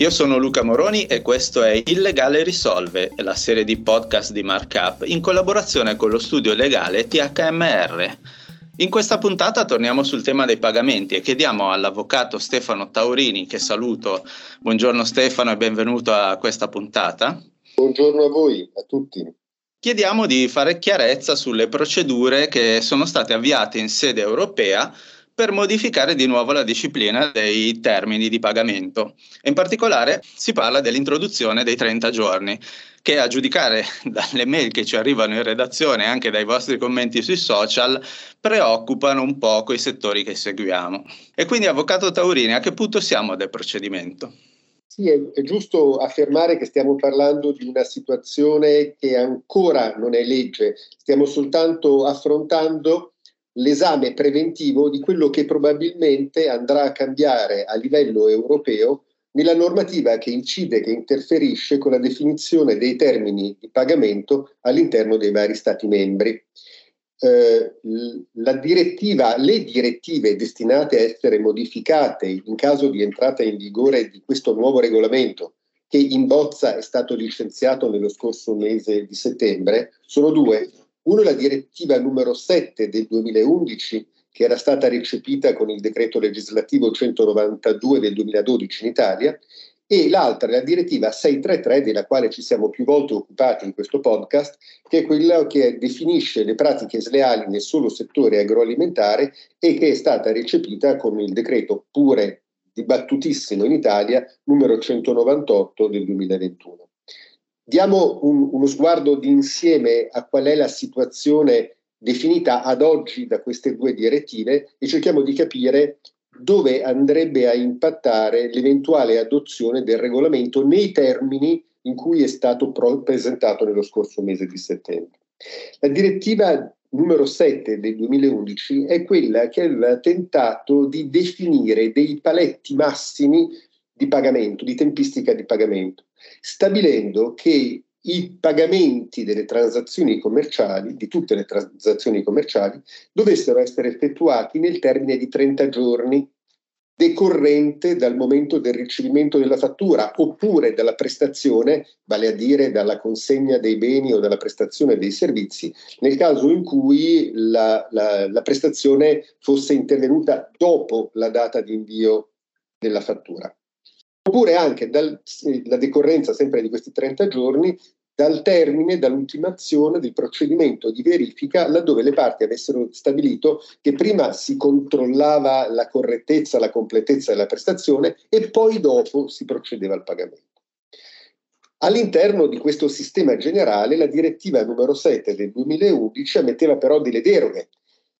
Io sono Luca Moroni e questo è Illegale Risolve, la serie di podcast di Markup in collaborazione con lo studio legale THMR. In questa puntata torniamo sul tema dei pagamenti e chiediamo all'avvocato Stefano Taurini, che saluto. Buongiorno Stefano e benvenuto a questa puntata. Buongiorno a voi, a tutti. Chiediamo di fare chiarezza sulle procedure che sono state avviate in sede europea per modificare di nuovo la disciplina dei termini di pagamento. In particolare si parla dell'introduzione dei 30 giorni, che a giudicare dalle mail che ci arrivano in redazione e anche dai vostri commenti sui social preoccupano un po' i settori che seguiamo. E quindi, Avvocato Taurini, a che punto siamo del procedimento? Sì, è, è, giusto affermare che stiamo parlando di una situazione che ancora non è legge, stiamo soltanto affrontando l'esame preventivo di quello che probabilmente andrà a cambiare a livello europeo nella normativa che incide, che interferisce con la definizione dei termini di pagamento all'interno dei vari Stati membri. Eh, direttiva, le direttive destinate a essere modificate in caso di entrata in vigore di questo nuovo regolamento, che in bozza è stato licenziato nello scorso mese di settembre, sono due. Uno è la direttiva numero 7 del 2011, che era stata recepita con il decreto legislativo 192 del 2012 in Italia, e l'altra è la direttiva 633, della quale ci siamo più volte occupati in questo podcast, che è quella che definisce le pratiche sleali nel solo settore agroalimentare e che è stata recepita con il decreto pure dibattutissimo in Italia numero 198 del 2021. Diamo un, uno sguardo d'insieme a qual è la situazione definita ad oggi da queste due direttive e cerchiamo di capire dove andrebbe a impattare l'eventuale adozione del regolamento nei termini in cui è stato presentato nello scorso mese di settembre. La direttiva numero 7 del 2011 è quella che aveva tentato di definire dei paletti massimi di pagamento, di tempistica di pagamento, stabilendo che i pagamenti delle transazioni commerciali, di tutte le transazioni commerciali, dovessero essere effettuati nel termine di 30 giorni decorrente dal momento del ricevimento della fattura oppure dalla prestazione, vale a dire dalla consegna dei beni o dalla prestazione dei servizi, nel caso in cui la, la, la prestazione fosse intervenuta dopo la data di invio della fattura oppure anche dalla decorrenza sempre di questi 30 giorni dal termine, dall'ultimazione del procedimento di verifica laddove le parti avessero stabilito che prima si controllava la correttezza, la completezza della prestazione e poi dopo si procedeva al pagamento. All'interno di questo sistema generale la direttiva numero 7 del 2011 ammetteva però delle deroghe,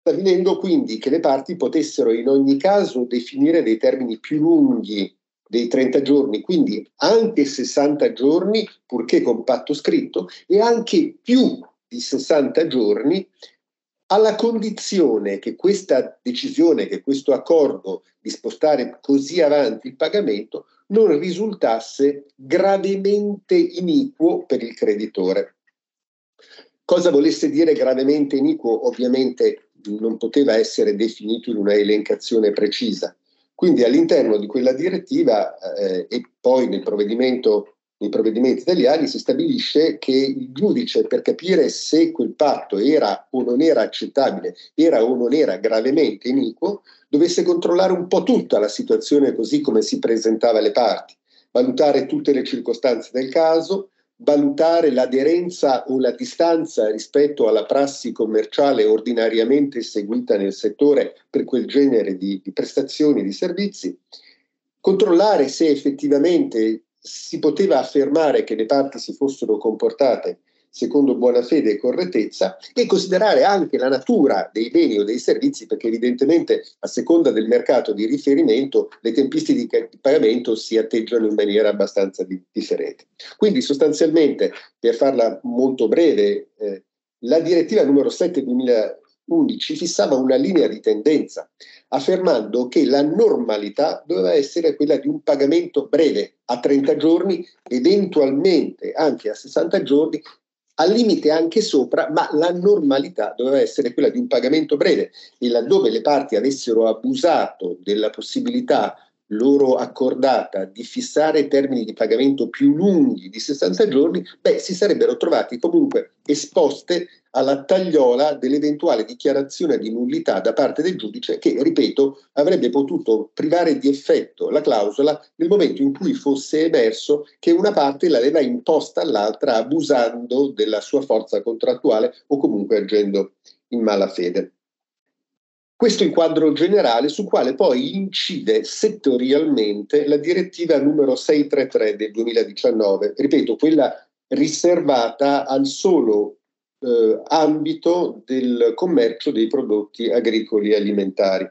stabilendo quindi che le parti potessero in ogni caso definire dei termini più lunghi dei 30 giorni, quindi anche 60 giorni, purché con patto scritto, e anche più di 60 giorni, alla condizione che questa decisione, che questo accordo di spostare così avanti il pagamento non risultasse gravemente iniquo per il creditore. Cosa volesse dire gravemente iniquo? Ovviamente non poteva essere definito in una elencazione precisa, quindi all'interno di quella direttiva eh, e poi nel provvedimento, nei provvedimenti italiani si stabilisce che il giudice per capire se quel patto era o non era accettabile, era o non era gravemente iniquo, dovesse controllare un po' tutta la situazione così come si presentava alle parti, valutare tutte le circostanze del caso, valutare l'aderenza o la distanza rispetto alla prassi commerciale ordinariamente seguita nel settore per quel genere di, di prestazioni, di servizi, controllare se effettivamente si poteva affermare che le parti si fossero comportate secondo buona fede e correttezza e considerare anche la natura dei beni o dei servizi perché evidentemente a seconda del mercato di riferimento le tempistiche di pagamento si atteggiano in maniera abbastanza di- differente. Quindi sostanzialmente, per farla molto breve, eh, la direttiva numero 7 2011 fissava una linea di tendenza, affermando che la normalità doveva essere quella di un pagamento breve, a 30 giorni, eventualmente anche a 60 giorni, al limite anche sopra, ma la normalità doveva essere quella di un pagamento breve. E laddove le parti avessero abusato della possibilità loro accordata di fissare termini di pagamento più lunghi di 60 giorni, beh, si sarebbero trovati comunque esposte alla tagliola dell'eventuale dichiarazione di nullità da parte del giudice che, ripeto, avrebbe potuto privare di effetto la clausola nel momento in cui fosse emerso che una parte l'aveva imposta all'altra abusando della sua forza contrattuale o comunque agendo in malafede. Questo è il quadro generale sul quale poi incide settorialmente la direttiva numero 633 del 2019, ripeto, quella riservata al solo eh, ambito del commercio dei prodotti agricoli e alimentari.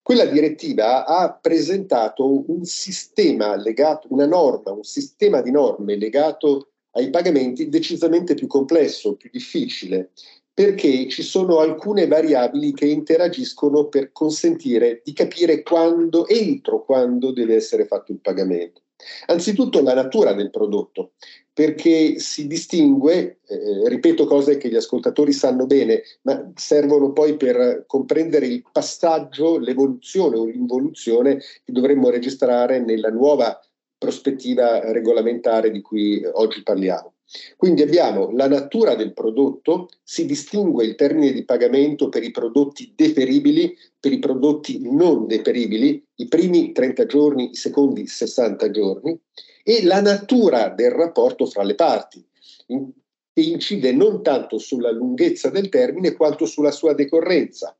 Quella direttiva ha presentato un sistema legato, una norma, un sistema di norme legato ai pagamenti decisamente più complesso, più difficile, perché ci sono alcune variabili che interagiscono per consentire di capire quando, entro quando deve essere fatto il pagamento. Anzitutto la natura del prodotto, perché si distingue, eh, ripeto cose che gli ascoltatori sanno bene, ma servono poi per comprendere il passaggio, l'evoluzione o l'involuzione che dovremmo registrare nella nuova prospettiva regolamentare di cui oggi parliamo. Quindi abbiamo la natura del prodotto, si distingue il termine di pagamento per i prodotti deperibili, per i prodotti non deperibili, i primi 30 giorni, i secondi 60 giorni, e la natura del rapporto fra le parti, che incide non tanto sulla lunghezza del termine quanto sulla sua decorrenza.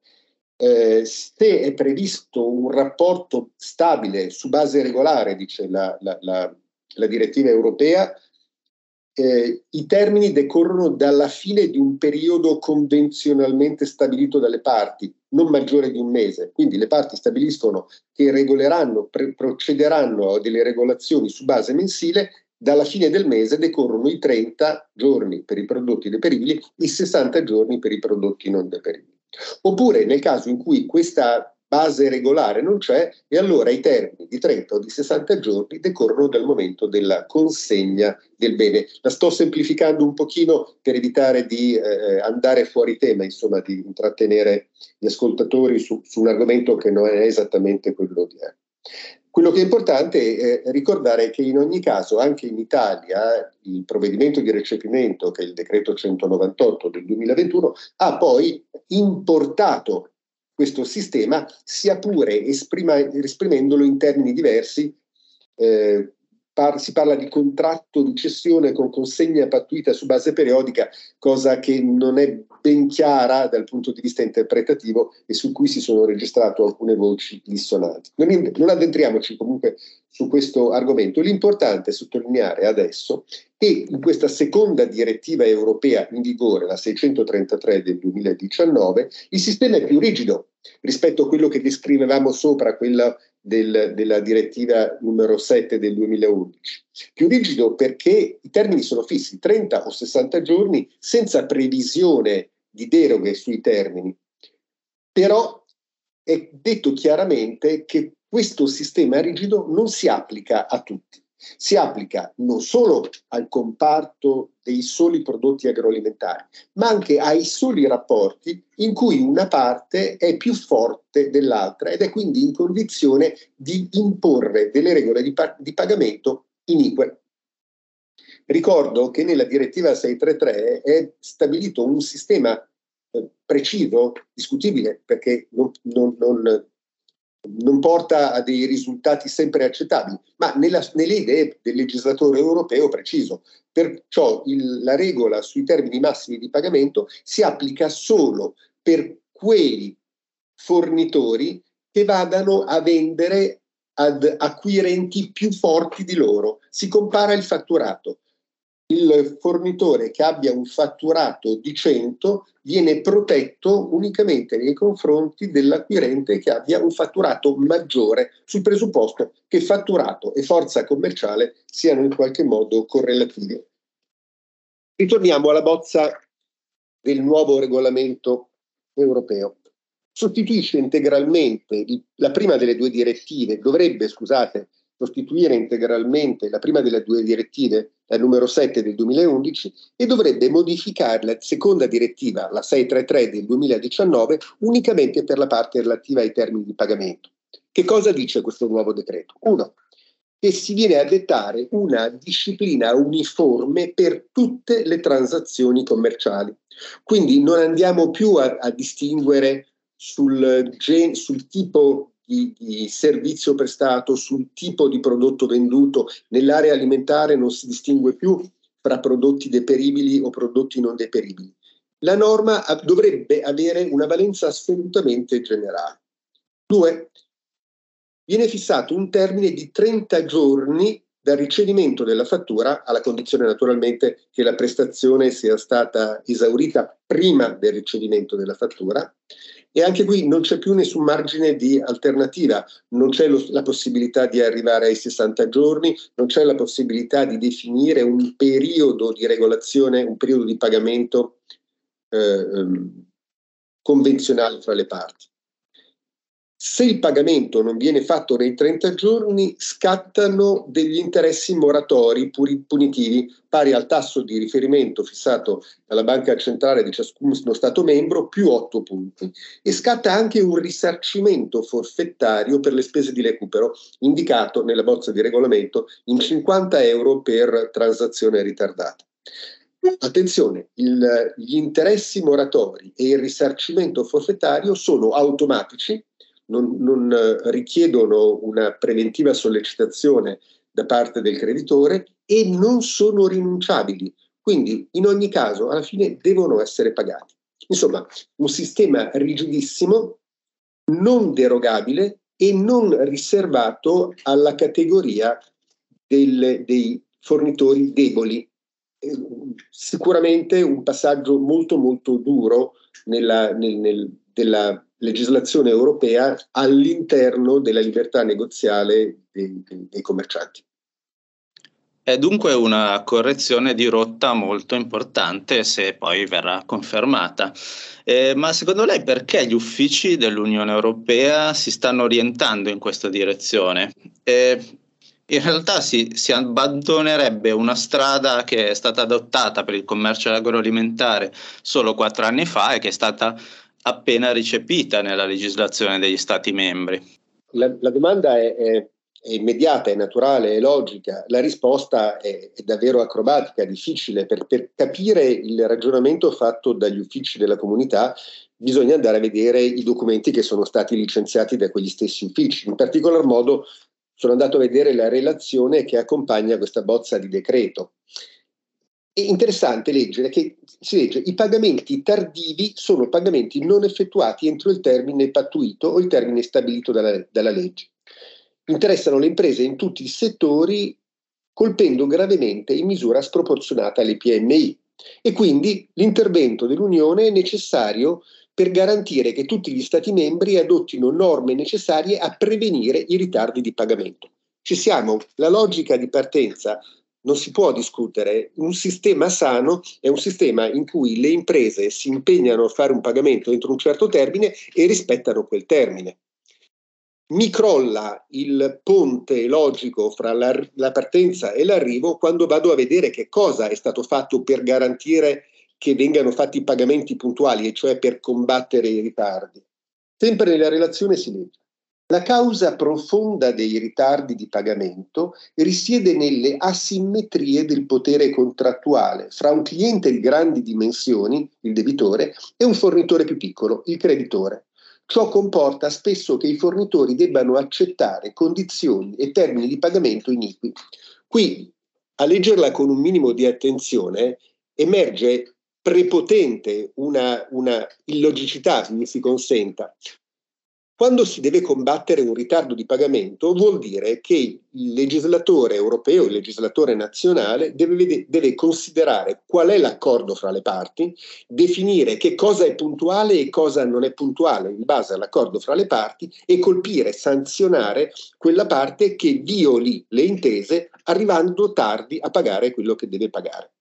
Eh, se è previsto un rapporto stabile su base regolare, dice la, la, la, la direttiva europea, eh, i termini decorrono dalla fine di un periodo convenzionalmente stabilito dalle parti, non maggiore di un mese. Quindi le parti stabiliscono che regoleranno, pre- procederanno a delle regolazioni su base mensile, dalla fine del mese decorrono i 30 giorni per i prodotti deperibili, i 60 giorni per i prodotti non deperibili. Oppure nel caso in cui questa base regolare non c'è e allora i termini di 30 o di 60 giorni decorrono dal momento della consegna del bene. La sto semplificando un pochino per evitare di eh, andare fuori tema, insomma di intrattenere gli ascoltatori su, su un argomento che non è esattamente quello di è. Quello che è importante è ricordare che in ogni caso, anche in Italia, il provvedimento di recepimento, che è il decreto 198 del 2021, ha poi importato questo sistema, sia pure esprima, esprimendolo in termini diversi. Eh, par- si parla di contratto di cessione con consegna pattuita su base periodica, cosa che non è ben chiara dal punto di vista interpretativo e su cui si sono registrate alcune voci dissonanti. Non, in- non addentriamoci comunque su questo argomento. L'importante è sottolineare adesso che in questa seconda direttiva europea in vigore, la 633 del 2019, il sistema è più rigido rispetto a quello che descrivevamo sopra, quella del, della direttiva numero 7 del 2011. Più rigido perché i termini sono fissi, 30 o 60 giorni, senza previsione di deroghe sui termini. Però è detto chiaramente che questo sistema rigido non si applica a tutti. Si applica non solo al comparto dei soli prodotti agroalimentari, ma anche ai soli rapporti in cui una parte è più forte dell'altra ed è quindi in condizione di imporre delle regole di, pa- di pagamento inique. Ricordo che nella direttiva 633 è stabilito un sistema eh, preciso, discutibile, perché non, non, non non porta a dei risultati sempre accettabili, ma nella, nelle idee del legislatore europeo preciso. Perciò il, la regola sui termini massimi di pagamento si applica solo per quei fornitori che vadano a vendere ad acquirenti più forti di loro. Si compara il fatturato il fornitore che abbia un fatturato di 100 viene protetto unicamente nei confronti dell'acquirente che abbia un fatturato maggiore sul presupposto che fatturato e forza commerciale siano in qualche modo correlativi. Ritorniamo alla bozza del nuovo regolamento europeo. Sostituisce integralmente la prima delle due direttive, dovrebbe, scusate, sostituire integralmente la prima delle due direttive, la numero 7 del 2011, e dovrebbe modificare la seconda direttiva, la 633 del 2019, unicamente per la parte relativa ai termini di pagamento. Che cosa dice questo nuovo decreto? Uno, che si viene a dettare una disciplina uniforme per tutte le transazioni commerciali. Quindi non andiamo più a, a distinguere sul, gen, sul tipo di, di, servizio prestato, sul tipo di prodotto venduto. Nell'area alimentare non si distingue più fra prodotti deperibili o prodotti non deperibili. La norma dovrebbe avere una valenza assolutamente generale. Due, viene fissato un termine di 30 giorni dal ricevimento della fattura, alla condizione naturalmente che la prestazione sia stata esaurita prima del ricevimento della fattura. E anche qui non c'è più nessun margine di alternativa, non c'è lo, la possibilità di arrivare ai 60 giorni, non c'è la possibilità di definire un periodo di regolazione, un periodo di pagamento eh, ehm, convenzionale fra le parti. Se il pagamento non viene fatto nei 30 giorni, scattano degli interessi moratori punitivi pari al tasso di riferimento fissato dalla banca centrale di ciascuno Stato membro più 8 punti e scatta anche un risarcimento forfettario per le spese di recupero indicato nella bozza di regolamento in 50 euro per transazione ritardata. Attenzione, il, gli interessi moratori e il risarcimento forfettario sono automatici non, non eh, richiedono una preventiva sollecitazione da parte del creditore e non sono rinunciabili. Quindi in ogni caso alla fine devono essere pagati. Insomma, un sistema rigidissimo, non derogabile e non riservato alla categoria del, dei fornitori deboli. Eh, sicuramente un passaggio molto molto duro nella, nel, nel, della legislazione europea all'interno della libertà negoziale dei, dei, dei commercianti. È dunque una correzione di rotta molto importante se poi verrà confermata. Eh, ma secondo lei perché gli uffici dell'Unione Europea si stanno orientando in questa direzione? Eh, in realtà si, si, abbandonerebbe una strada che è stata adottata per il commercio agroalimentare solo quattro anni fa e che è stata appena recepita nella legislazione degli Stati membri? La, la domanda è, è, è, immediata, è naturale, è logica, la risposta è, è davvero acrobatica, difficile. Per, per, capire il ragionamento fatto dagli uffici della comunità bisogna andare a vedere i documenti che sono stati licenziati da quegli stessi uffici. In particolar modo sono andato a vedere la relazione che accompagna questa bozza di decreto. È interessante leggere che si legge i pagamenti tardivi sono pagamenti non effettuati entro il termine pattuito o il termine stabilito dalla, dalla legge. Interessano le imprese in tutti i settori colpendo gravemente in misura sproporzionata le PMI e quindi l'intervento dell'Unione è necessario per garantire che tutti gli Stati membri adottino norme necessarie a prevenire i ritardi di pagamento. Ci siamo, la logica di partenza non si può discutere. Un sistema sano è un sistema in cui le imprese si impegnano a fare un pagamento entro un certo termine e rispettano quel termine. Mi crolla il ponte logico fra la, la partenza e l'arrivo quando vado a vedere che cosa è stato fatto per garantire che vengano fatti i pagamenti puntuali, e cioè per combattere i ritardi. Sempre nella relazione si legge la causa profonda dei ritardi di pagamento risiede nelle asimmetrie del potere contrattuale fra un cliente di grandi dimensioni, il debitore, e un fornitore più piccolo, il creditore. Ciò comporta spesso che i fornitori debbano accettare condizioni e termini di pagamento iniqui. Qui, a leggerla con un minimo di attenzione, emerge prepotente una, una illogicità, mi si consenta, quando si deve combattere un ritardo di pagamento vuol dire che il legislatore europeo, il legislatore nazionale deve, deve, considerare qual è l'accordo fra le parti, definire che cosa è puntuale e cosa non è puntuale in base all'accordo fra le parti e colpire, sanzionare quella parte che violi le intese arrivando tardi a pagare quello che deve pagare.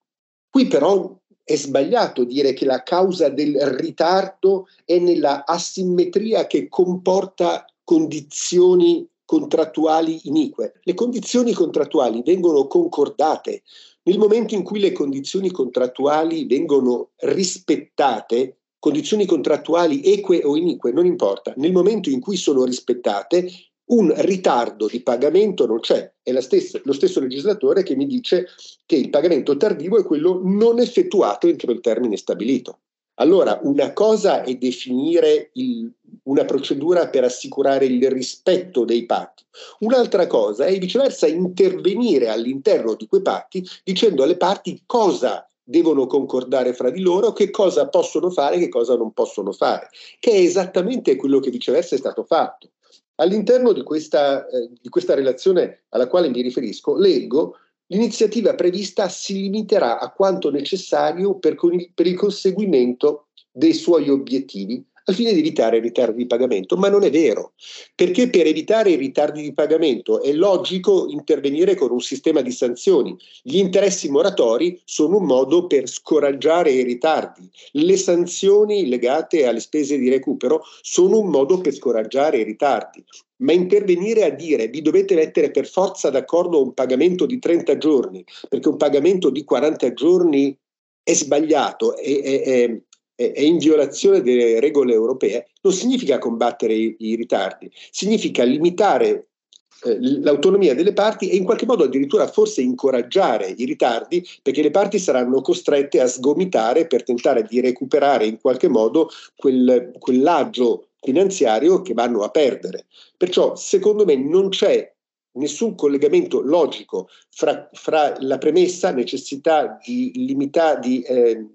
Qui però è sbagliato dire che la causa del ritardo è nella asimmetria che comporta condizioni contrattuali inique. Le condizioni contrattuali vengono concordate. Nel momento in cui le condizioni contrattuali vengono rispettate, condizioni contrattuali eque o inique, non importa, nel momento in cui sono rispettate, un ritardo di pagamento non c'è, è stessa, lo stesso legislatore che mi dice che il pagamento tardivo è quello non effettuato entro il termine stabilito. Allora, una cosa è definire il, una procedura per assicurare il rispetto dei patti, un'altra cosa è viceversa intervenire all'interno di quei patti dicendo alle parti cosa devono concordare fra di loro, che cosa possono fare e che cosa non possono fare, che è esattamente quello che viceversa è stato fatto. All'interno di questa, eh, di questa relazione alla quale mi riferisco, leggo l'iniziativa prevista si limiterà a quanto necessario per, per il conseguimento dei suoi obiettivi al fine di evitare ritardi di pagamento, ma non è vero, perché per evitare i ritardi di pagamento è logico intervenire con un sistema di sanzioni. Gli interessi moratori sono un modo per scoraggiare i ritardi, le sanzioni legate alle spese di recupero sono un modo per scoraggiare i ritardi. Ma intervenire a dire vi dovete mettere per forza d'accordo un pagamento di 30 giorni, perché un pagamento di 40 giorni è sbagliato, è, è, è, in violazione delle regole europee, non significa combattere i, i ritardi, significa limitare eh, l'autonomia delle parti e in qualche modo addirittura forse incoraggiare i ritardi perché le parti saranno costrette a sgomitare per tentare di recuperare in qualche modo quel, quell'agio finanziario che vanno a perdere. Perciò secondo me non c'è nessun collegamento logico fra, fra la premessa, necessità di limitare, di eh,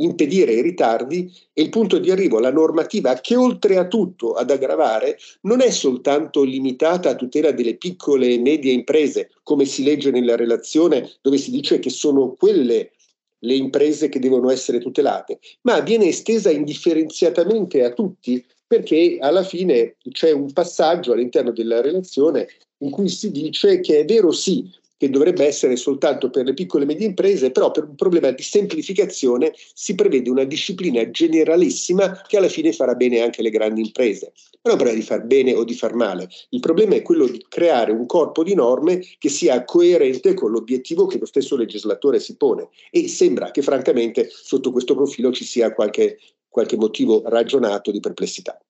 impedire i ritardi e il punto di arrivo alla normativa che oltre a tutto ad aggravare non è soltanto limitata a tutela delle piccole e medie imprese, come si legge nella relazione dove si dice che sono quelle le imprese che devono essere tutelate, ma viene estesa indifferenziatamente a tutti perché alla fine c'è un passaggio all'interno della relazione in cui si dice che è vero sì che dovrebbe essere soltanto per le piccole e medie imprese, però per un problema di semplificazione si prevede una disciplina generalissima che alla fine farà bene anche alle grandi imprese. Non è un problema di far bene o di far male, il problema è quello di creare un corpo di norme che sia coerente con l'obiettivo che lo stesso legislatore si pone e sembra che francamente sotto questo profilo ci sia qualche, qualche motivo ragionato di perplessità.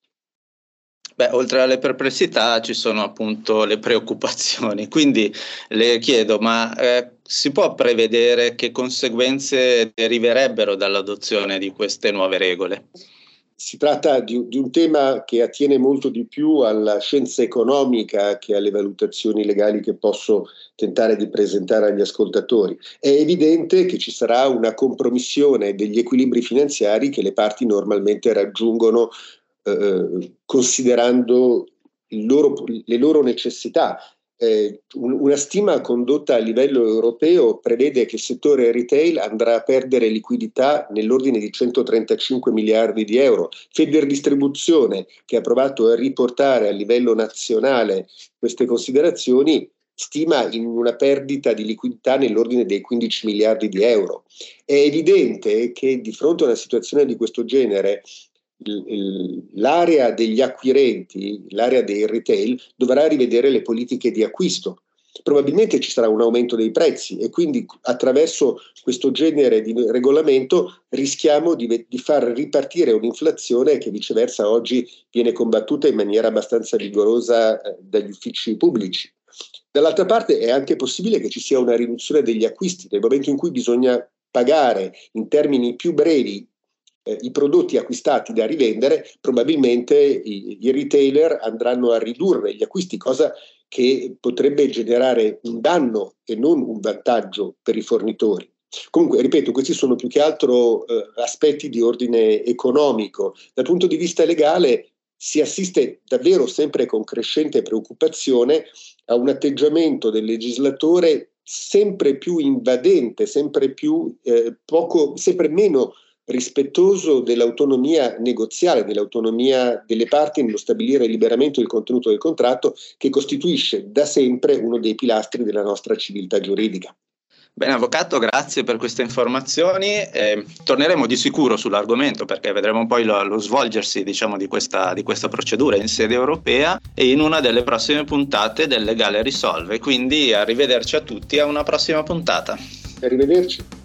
Beh, oltre alle perplessità ci sono appunto le preoccupazioni, quindi le chiedo, ma eh, si può prevedere che conseguenze deriverebbero dall'adozione di queste nuove regole? Si tratta di, di, un tema che attiene molto di più alla scienza economica che alle valutazioni legali che posso tentare di presentare agli ascoltatori. È evidente che ci sarà una compromissione degli equilibri finanziari che le parti normalmente raggiungono eh, considerando loro, le loro necessità. Eh, una stima condotta a livello europeo prevede che il settore retail andrà a perdere liquidità nell'ordine di 135 miliardi di euro. Feder Distribuzione, che ha provato a riportare a livello nazionale queste considerazioni, stima in una perdita di liquidità nell'ordine dei 15 miliardi di euro. È evidente che di fronte a una situazione di questo genere l'area degli acquirenti, l'area dei retail, dovrà rivedere le politiche di acquisto. Probabilmente ci sarà un aumento dei prezzi e quindi attraverso questo genere di regolamento rischiamo di, di far ripartire un'inflazione che viceversa oggi viene combattuta in maniera abbastanza vigorosa eh, dagli uffici pubblici. Dall'altra parte è anche possibile che ci sia una riduzione degli acquisti nel momento in cui bisogna pagare in termini più brevi eh, i prodotti acquistati da rivendere, probabilmente i, i retailer andranno a ridurre gli acquisti, cosa che potrebbe generare un danno e non un vantaggio per i fornitori. Comunque, ripeto, questi sono più che altro eh, aspetti di ordine economico. Dal punto di vista legale si assiste davvero sempre con crescente preoccupazione a un atteggiamento del legislatore sempre più invadente, sempre, più, eh, poco, sempre meno rispettoso dell'autonomia negoziale, dell'autonomia delle parti nello stabilire liberamente il contenuto del contratto che costituisce da sempre uno dei pilastri della nostra civiltà giuridica. Bene, avvocato, grazie per queste informazioni. Eh, torneremo di sicuro sull'argomento perché vedremo poi lo, lo svolgersi diciamo, di, questa, di questa procedura in sede europea e in una delle prossime puntate del Legale Risolve. Quindi arrivederci a tutti, a una prossima puntata. Arrivederci.